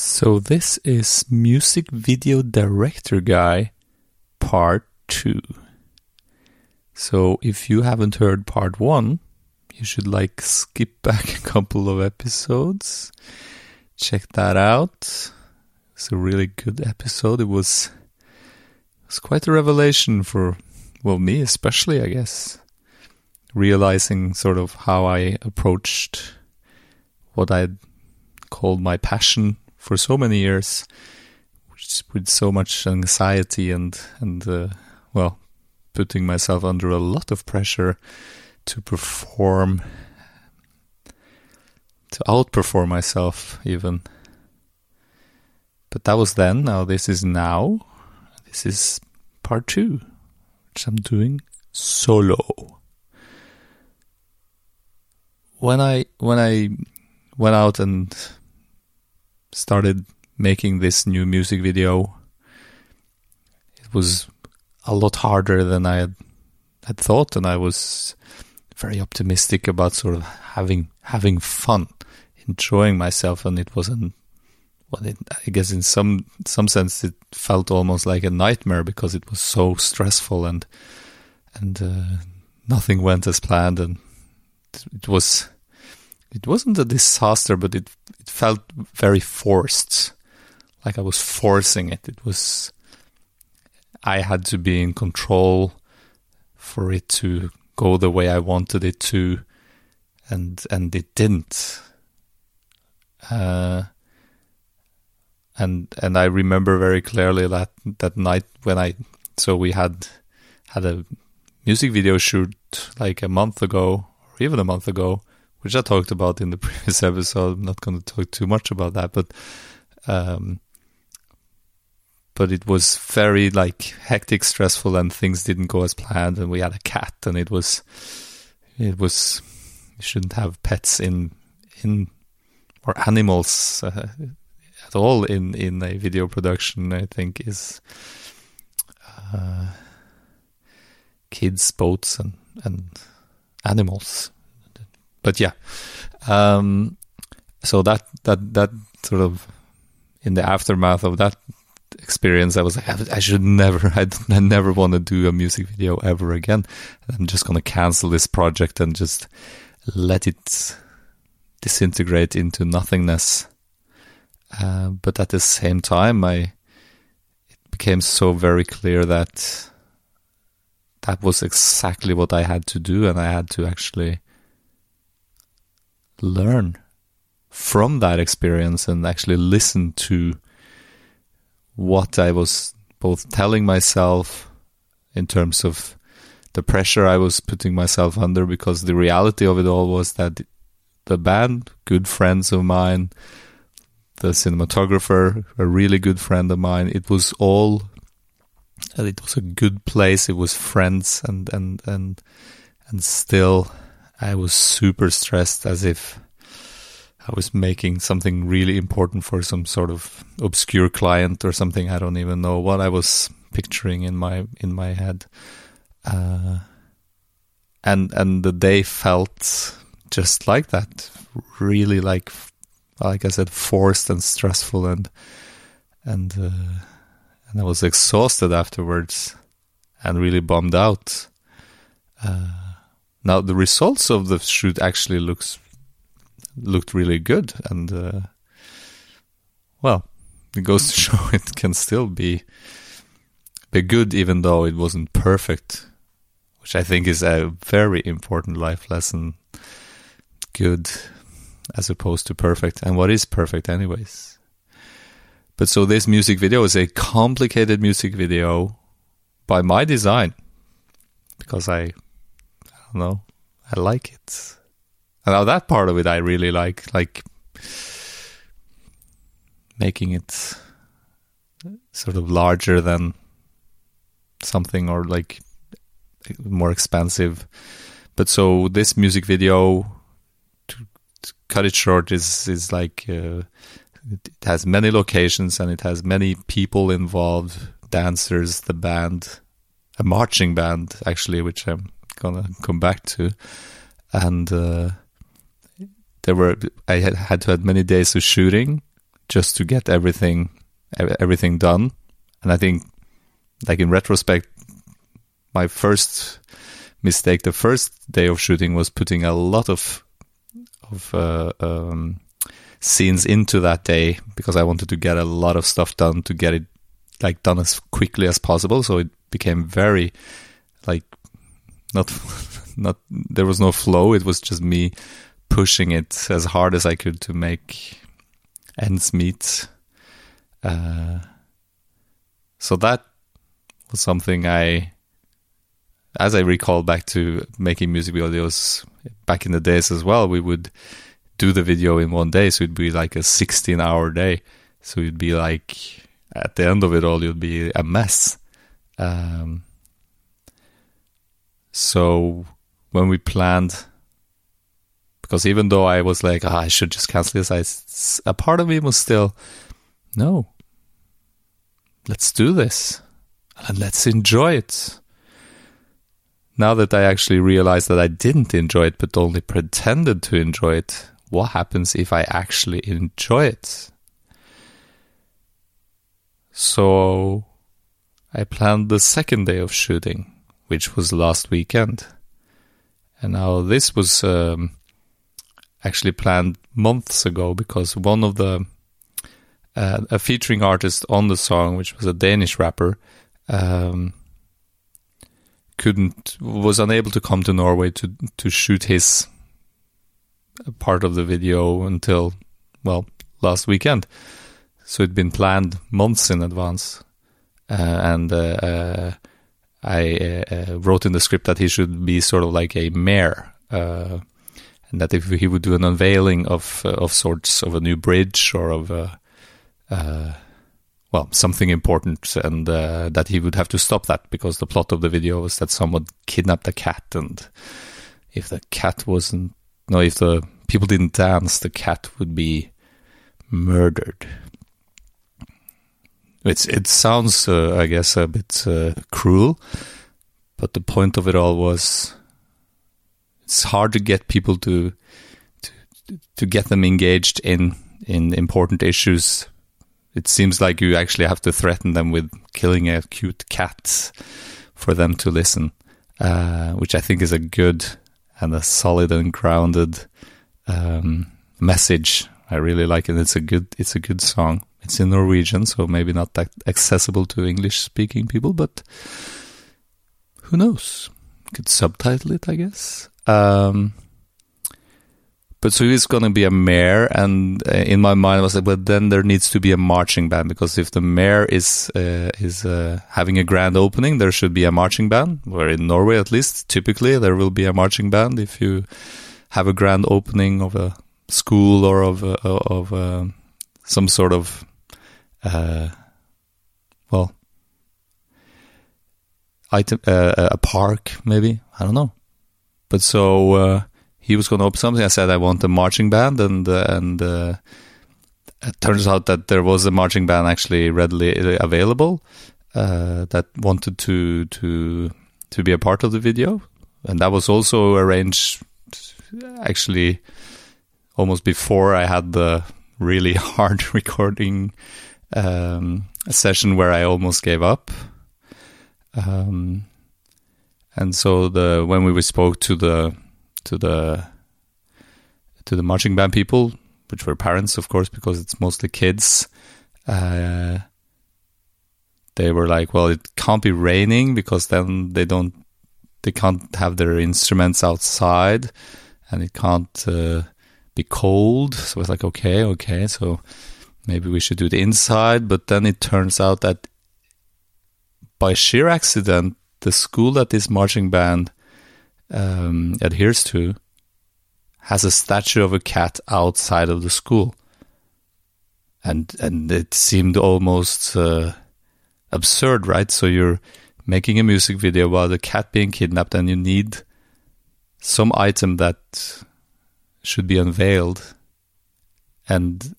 So this is Music Video Director Guy Part 2. So if you haven't heard Part 1, you should like skip back a couple of episodes. Check that out. It's a really good episode. It was it was quite a revelation for well me especially, I guess. Realizing sort of how I approached what I'd called my passion for so many years, with so much anxiety and and uh, well, putting myself under a lot of pressure to perform, to outperform myself even. But that was then. Now this is now. This is part two, which I'm doing solo. When I when I went out and started making this new music video, it was a lot harder than I had, had thought, and I was very optimistic about sort of having having fun, enjoying myself, and it wasn't. Well, it, I guess in some some sense it felt almost like a nightmare because it was so stressful and and uh, nothing went as planned, and it was it wasn't a disaster, but it it felt very forced, like I was forcing it. It was I had to be in control for it to go the way I wanted it to, and and it didn't. Uh, and and I remember very clearly that that night when I so we had had a music video shoot like a month ago or even a month ago which I talked about in the previous episode. I'm not going to talk too much about that, but um, but it was very like hectic, stressful, and things didn't go as planned. And we had a cat, and it was it was you shouldn't have pets in in or animals uh, at all in in a video production. I think is. Uh, kids, boats, and and animals but yeah, um, so that that that sort of in the aftermath of that experience, I was like, I, should never, I, I never want to do a music video ever again. I'm just going to cancel this project and just let it disintegrate into nothingness. Uh, but at the same time, I it became so very clear that that was exactly what I had to do, and I had to actually learn from that experience and actually listen to what I was both telling myself in terms of the pressure I was putting myself under because the reality of it all was that the band, good friends of mine, the cinematographer, a really good friend of mine, it was all it was a good place, it was friends and and and and still I was super stressed as if I was making something really important for some sort of obscure client or something. I don't even know what I was picturing in my in my head. Uh, and and the day felt just like that, really like like I said, forced and stressful and and uh, and I was exhausted afterwards and really bummed out. Uh, now the results of the shoot actually looks looked really good, and uh, well, it goes to show it can still be be good even though it wasn't perfect, which I think is a very important life lesson. Good as opposed to perfect, and what is perfect, anyways. But so this music video is a complicated music video by my design because I know. I like it. And now that part of it I really like, like making it sort of larger than something or like more expensive. But so this music video, to, to cut it short, is is like uh, it has many locations and it has many people involved, dancers, the band, a marching band actually, which I'm gonna come back to, and uh, there were I had had to have many days of shooting just to get everything everything done. And I think, like in retrospect, my first mistake the first day of shooting was putting a lot of of uh, um, scenes into that day because I wanted to get a lot of stuff done to get it like done as quickly as possible. So it became very like not not there was no flow. It was just me pushing it as hard as I could to make ends meet. Uh, so that was something I, as I recall back to making music videos back in the days as well, we would do the video in one day. So it'd be like a 16 hour day. So it'd be like, at the end of it all, you'd be a mess. Um, so when we planned, because even though I was like, oh, I should just cancel this, I, a part of me was still, no, let's do this and let's enjoy it. Now that I actually realized that I didn't enjoy it, but only pretended to enjoy it, what happens if I actually enjoy it? So I planned the second day of shooting, which was last weekend. And now this was um, actually planned months ago because one of the uh, a featuring artist on the song, which was a Danish rapper, um, couldn't was unable to come to Norway to to shoot his part of the video until well last weekend. So it'd been planned months in advance, uh, and uh, uh I uh, uh, wrote in the script that he should be sort of like a mayor, and that if he would do an unveiling of of sorts of a new bridge or of a well, something important, and uh, that he would have to stop that because the plot of the video was that someone kidnapped a cat, and if the cat wasn't, no, if the people didn't dance, the cat would be murdered. It's it sounds, uh, I guess, a bit uh, cruel, but the point of it all was it's hard to get people to to to get them engaged in in important issues it seems like you actually have to threaten them with killing a cute cat for them to listen, uh, which I think is a good and a solid and grounded um, message. I really like it. It's a good. It's a good song. It's in Norwegian, so maybe not that accessible to English-speaking people, but who knows? Could subtitle it, I guess. Um, but so he's going to be a mayor, and uh, in my mind I was like, but then there needs to be a marching band because if the mayor is uh, is uh, having a grand opening, there should be a marching band. Where in Norway, at least, typically there will be a marching band if you have a grand opening of a school or of a, of a, some sort of uh, well item uh, a park maybe? I don't know, but so uh, he was going to open something. I said I want a marching band, and uh, and uh, it turns out that there was a marching band actually readily available uh, that wanted to to to be a part of the video, and that was also arranged actually almost before I had the really hard recording um, a session where I almost gave up. Um, and so the when we spoke to the to the to the marching band people, which were parents, of course, because it's mostly kids. Uh, they were like, "Well, it can't be raining because then they don't, they can't have their instruments outside, and it can't uh, be cold." So it's like, "Okay, okay, so maybe we should do it inside." But then it turns out that by sheer accident, the school that this marching band um, adheres to has a statue of a cat outside of the school, and and it seemed almost uh, absurd, right? So you're making a music video about a cat being kidnapped, and you need some item that should be unveiled, and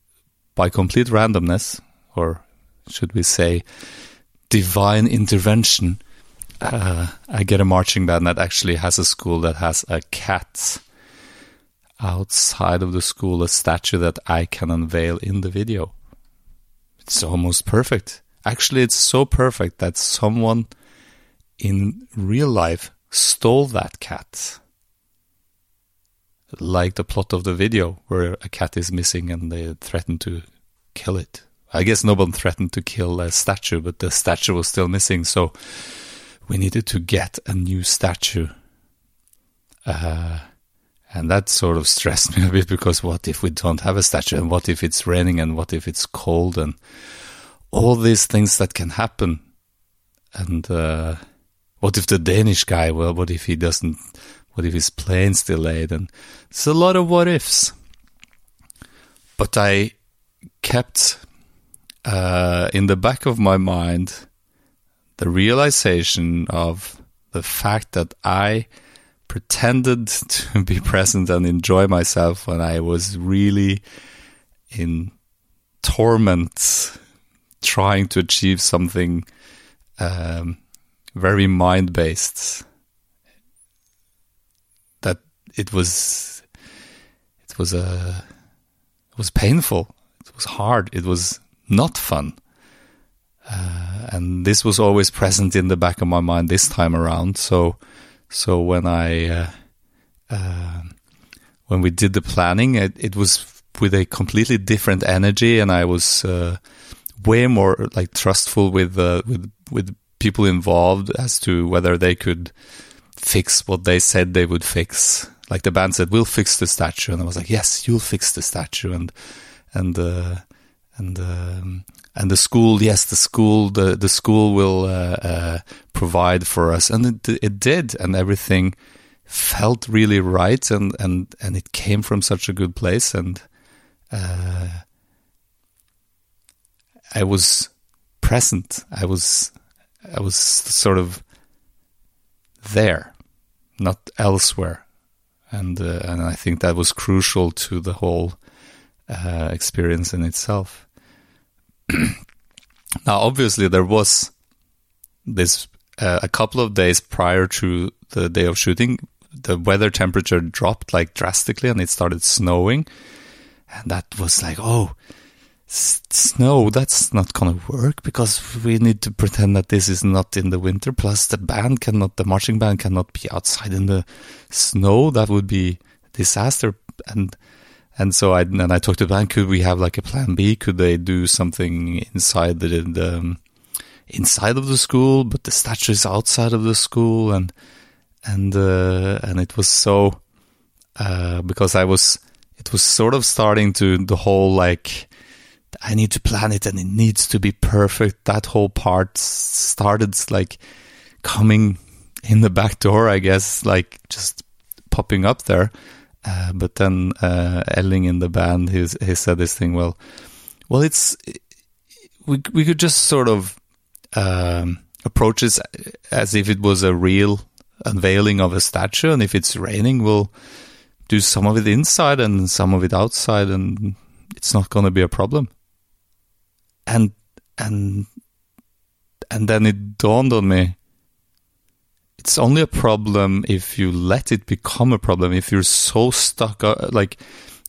by complete randomness, or should we say, divine intervention uh, I get a marching band that actually has a school that has a cat outside of the school, a statue that I can unveil in the video. it's almost perfect. Actually, it's so perfect that someone in real life stole that cat. Like the plot of the video where a cat is missing and they threaten to kill it. I guess no one threatened to kill a statue, but the statue was still missing, so we needed to get a new statue. Uh, and that sort of stressed me a bit because what if we don't have a statue and what if it's raining and what if it's cold and all these things that can happen. And uh, what if the Danish guy, well, what if he doesn't, what if his plane's delayed? And it's a lot of what ifs. But I kept uh, in the back of my mind the realization of the fact that I pretended to be present and enjoy myself when I was really in torment trying to achieve something um, very mind based. It was, it was a, uh, it was painful. It was hard. It was not fun. Uh, and this was always present in the back of my mind this time around. So, so when I, uh, uh, when we did the planning, it, it, was with a completely different energy, and I was uh, way more like trustful with uh, with with people involved as to whether they could fix what they said they would fix. Like the band said, "We'll fix the statue," and I was like, "Yes, you'll fix the statue," and and uh, and um, and the school, yes, the school, the the school will uh, uh, provide for us, and it it did, and everything felt really right, and and and it came from such a good place, and uh, I was present. I was I was sort of there, not elsewhere, and uh, and I think that was crucial to the whole uh, experience in itself. now, obviously, there was this uh, a couple of days prior to the day of shooting. The weather temperature dropped like drastically, and it started snowing, and that was like, oh, snow, that's not to work because we need to pretend that this is not in the winter. Plus, the band cannot, the marching band cannot be outside in the snow. That would be disaster. And and so I and I talked to the band. Could we have like a plan B? Could they do something inside the, the um, inside of the school, but the statue is outside of the school? And and uh, and it was so uh, because I was it was sort of starting to the whole like I need to plan it and it needs to be perfect. That whole part started like coming in the back door, I guess, like just popping up there. Uh, but then uh, Elling in the band, he, he said this thing. Well, well, it's we we could just sort of um, approach this as if it was a real unveiling of a statue, and if it's raining, we'll do some of it inside and some of it outside, and it's not going to be a problem and and and then it dawned on me it's only a problem if you let it become a problem. If you're so stuck uh, like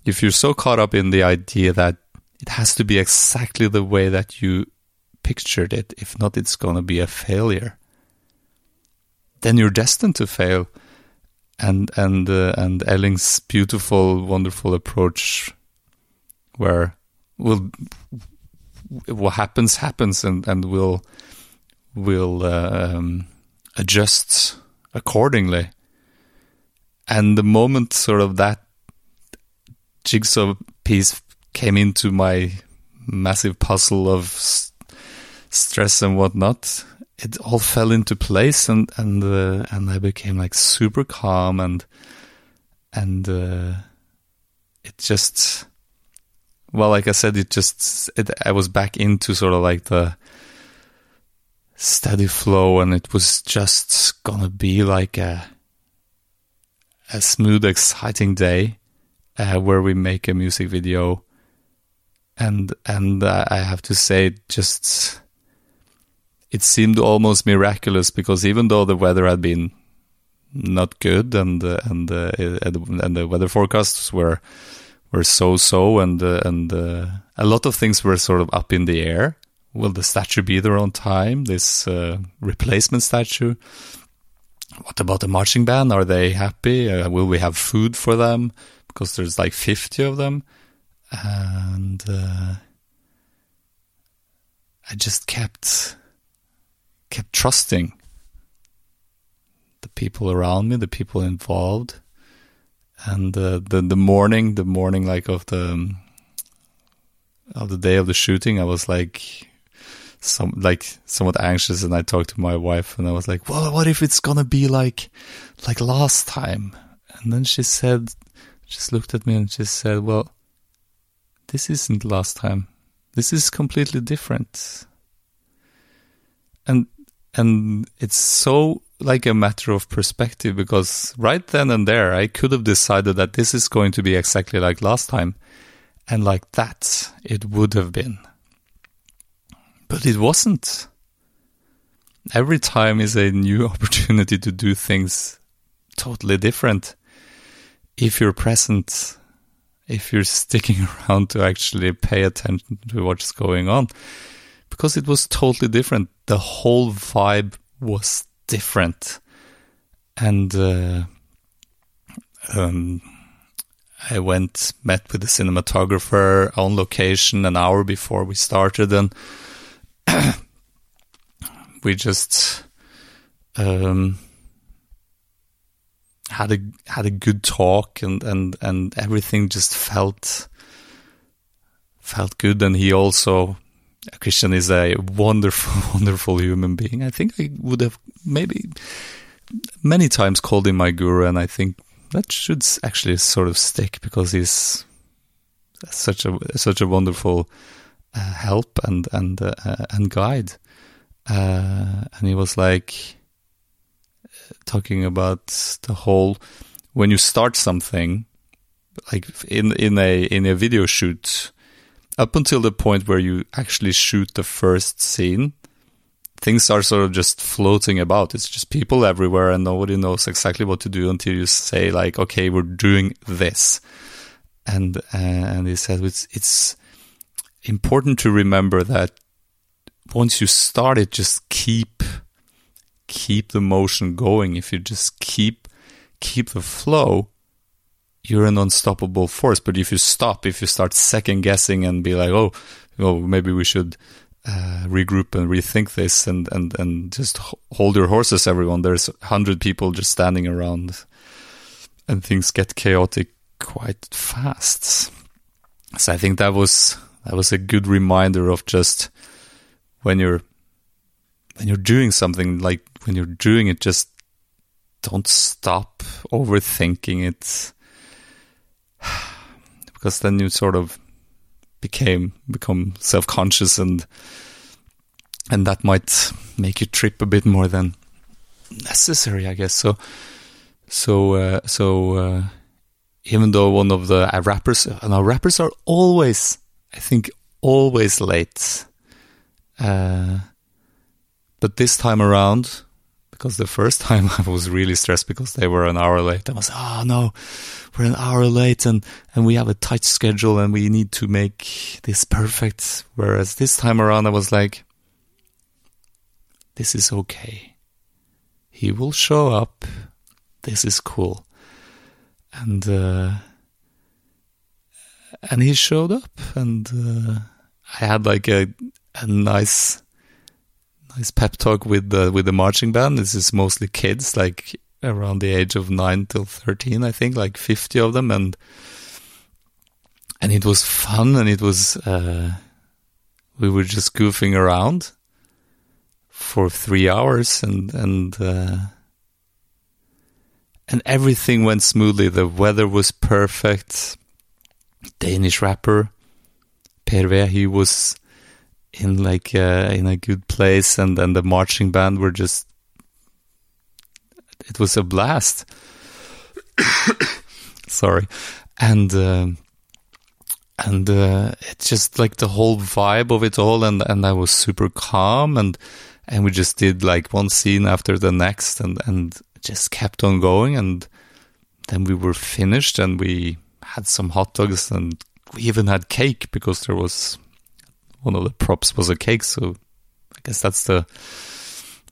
if you're so caught up in the idea that it has to be exactly the way that you pictured it if not it's going to be a failure then you're destined to fail. And and uh, and Elling's beautiful wonderful approach where we'll what happens happens, and and we'll will uh, um, adjust accordingly. And the moment sort of that jigsaw piece came into my massive puzzle of stress and whatnot, it all fell into place, and and uh, and I became like super calm and and uh, it just well, like I said, it just it, I was back into sort of like the steady flow, and it was just gonna be like a a smooth, exciting day uh, where we make a music video, and and uh, I have to say, just it seemed almost miraculous because even though the weather had been not good and uh, and uh, and the weather forecasts were were so so and uh, and uh, a lot of things were sort of up in the air. Will the statue be there on time? This uh, replacement statue. What about the marching band? Are they happy? Uh, will we have food for them? Because there's like 50 of them. And uh, I just kept kept trusting the people around me, the people involved, and uh, the the morning, the morning like of the of the day of the shooting, I was like some like somewhat anxious, and I talked to my wife, and I was like, "Well, what if it's gonna be like like last time?" And then she said, just looked at me and she said, "Well, this isn't last time. This is completely different." And and it's so like a matter of perspective because right then and there I could have decided that this is going to be exactly like last time. And like that it would have been. But it wasn't. Every time is a new opportunity to do things totally different. If you're present if you're sticking around to actually pay attention to what's going on. Because it was totally different. The whole vibe was different. And uh, um, I went, met with the cinematographer on location an hour before we started, and we just um, had a had a good talk, and and and everything just felt felt good. And he also Christian is a wonderful, wonderful human being. I think I would have maybe many times called him my guru, and I think that should actually sort of stick because he's such a such a wonderful uh, help and and uh, and guide. Uh, and he was like talking about the whole when you start something, like in in a in a video shoot up until the point where you actually shoot the first scene, things are sort of just floating about. It's just people everywhere and nobody knows exactly what to do until you say like, okay, we're doing this. And, uh, and he said it's, it's important to remember that once you start it, just keep, keep the motion going. If you just keep, keep the flow, you're an unstoppable force. But if you stop, if you start second guessing and be like, oh, oh, maybe we should uh, regroup and rethink this and, and, and just hold your horses, everyone. There's hundred people just standing around and things get chaotic quite fast. So I think that was, that was a good reminder of just when you're, when you're doing something like when you're doing it, just don't stop overthinking it because then you sort of became become self conscious and and that might make you trip a bit more than necessary, I guess. So so uh, so uh, even though one of the uh, rappers, uh, now rappers are always, I think, always late. Uh, but this time around, because the first time I was really stressed because they were an hour late. I was, oh no, we're an hour late and, and we have a tight schedule and we need to make this perfect. Whereas this time around, I was like, this is okay. He will show up. This is cool. And, uh, and he showed up and, uh, I had like a, a nice, nice pep talk with the with the marching band. This is mostly kids, like around the age of nine till thirteen, I think, like fifty of them, and and it was fun, and it was uh, we were just goofing around for three hours, and and uh, and everything went smoothly. The weather was perfect. Danish rapper Per V, he was in like uh, in a good place, and then the marching band were just. It was a blast. Sorry, and uh, and uh, it's just like the whole vibe of it all, and and I was super calm, and and we just did like one scene after the next, and and just kept on going, and then we were finished, and we had some hot dogs and we even had cake because there was one of the props was a cake. So I guess that's the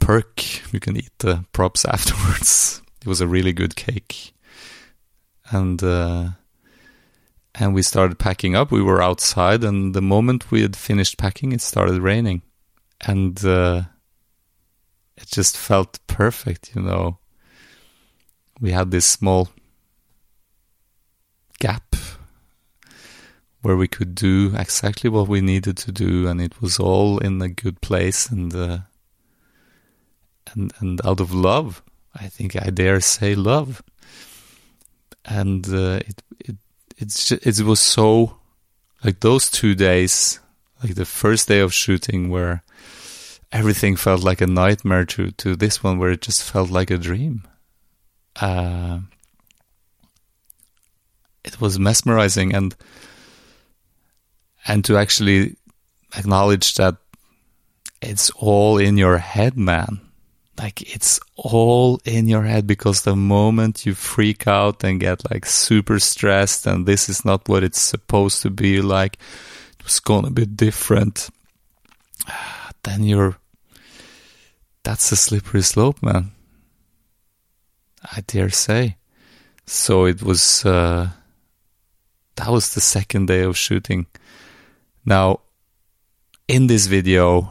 perk. You can eat the props afterwards. It was a really good cake, and uh, and we started packing up. We were outside, and the moment we had finished packing, it started raining, and uh, it just felt perfect. You know, we had this small gap where we could do exactly what we needed to do, and it was all in a good place and uh, and and out of love. I think I dare say love, and uh, it it it's it was so like those two days, like the first day of shooting, where everything felt like a nightmare to to this one where it just felt like a dream. Uh, it was mesmerizing and and to actually acknowledge that it's all in your head, man. Like it's all in your head because the moment you freak out and get like super stressed and this is not what it's supposed to be like, it was gonna be different, then you're, that's a slippery slope, man. I dare say. So it was, uh, that was the second day of shooting. Now, in this video,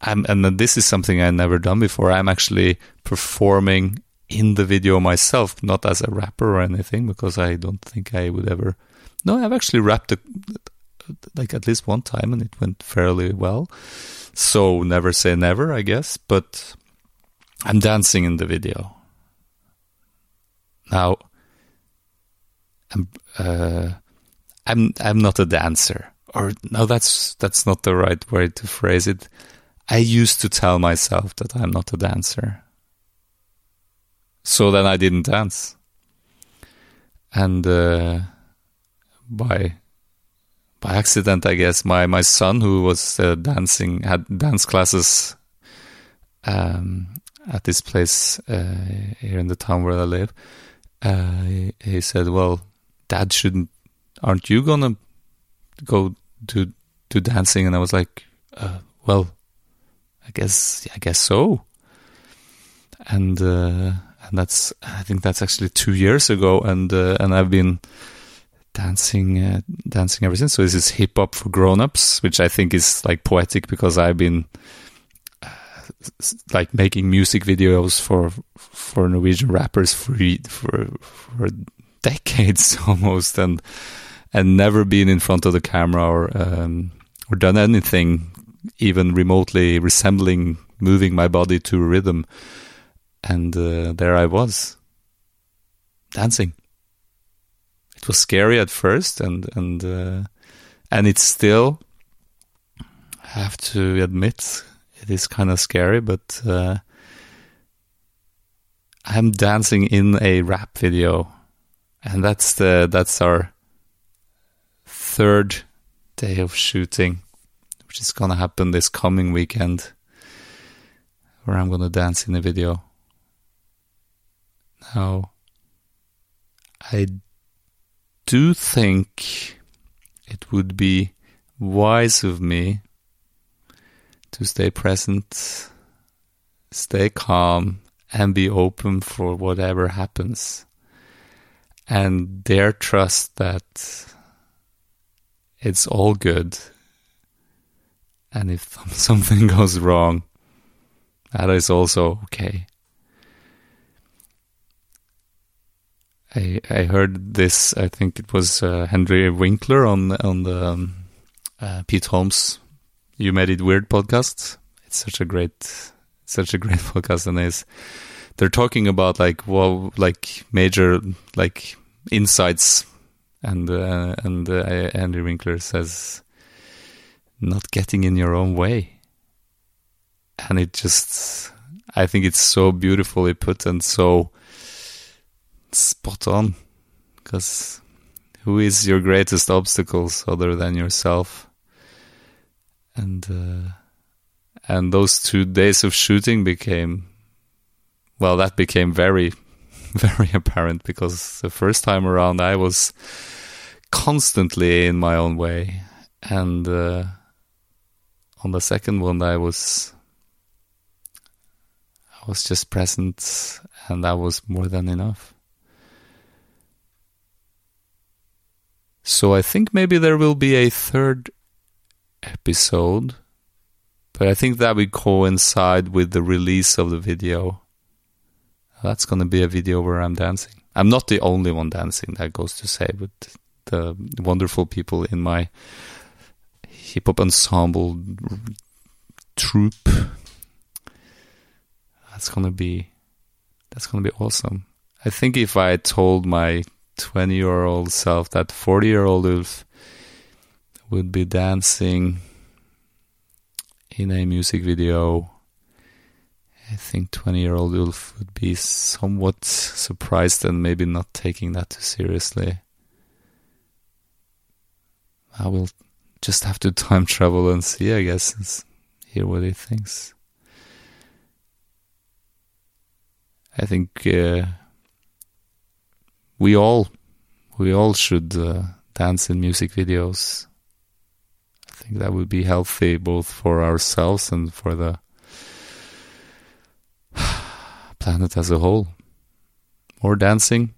I'm, and this is something I've never done before. I'm actually performing in the video myself, not as a rapper or anything, because I don't think I would ever. No, I've actually rapped a, like at least one time, and it went fairly well. So never say never, I guess. But I'm dancing in the video. Now, I'm. Uh, I'm I'm not a dancer. Or no, that's that's not the right way to phrase it. I used to tell myself that I'm not a dancer. So then I didn't dance. And uh, by by accident, I guess my my son, who was uh, dancing, had dance classes um, at this place uh, here in the town where I live. Uh, he, he said, "Well, Dad shouldn't aren't you gonna go to do dancing? And I was like, uh, well, I guess, I guess so. And, uh, and that's, I think that's actually two years ago. And, uh, and I've been dancing, uh, dancing ever since. So this is hip hop for grown-ups, which I think is like poetic because I've been, uh, like making music videos for, for Norwegian rappers for, for, for decades almost. And, and never been in front of the camera or um, or done anything even remotely resembling moving my body to a rhythm. And uh, there I was dancing. It was scary at first, and and uh, and it's still. I have to admit, it is kind of scary, but uh, I'm dancing in a rap video, and that's the that's our third day of shooting, which is gonna happen this coming weekend, where I'm gonna dance in a video. Now, I do think it would be wise of me to stay present, stay calm, and be open for whatever happens. And dare trust that it's all good. And if something goes wrong, that is also okay. I I heard this. I think it was uh, Henry Winkler on on the um, uh, Pete Holmes "You Made It Weird" podcast. It's such a great, such a great podcast, and is they're talking about like well, like major like insights and uh, and uh, Henry Winkler says, "Not getting in your own way," and it just, I think it's so beautifully put and so spot on, because who is your greatest obstacles other than yourself? And uh, and those two days of shooting became, well, that became very very apparent because the first time around I was constantly in my own way. And uh, on the second one, I was I was just present, and that was more than enough. So I think maybe there will be a third episode, but I think that will coincide with the release of the video. That's going to be a video where I'm dancing. I'm not the only one dancing, that goes to say, but the wonderful people in my hip hop ensemble troupe. That's gonna be that's gonna be awesome. I think if I told my 20 year old self that 40 year old Ulf would be dancing in a music video, I think 20 year old Ulf would be somewhat surprised and maybe not taking that too seriously. I will just have to time travel and see, I guess, and hear what he thinks. I think uh, we all we all should uh, dance in music videos. I think that would be healthy both for ourselves and for the planet as a whole. More dancing,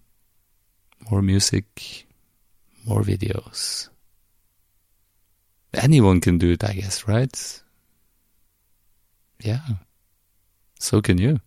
more music, more videos. Anyone can do it, I guess, right? Yeah. So can you.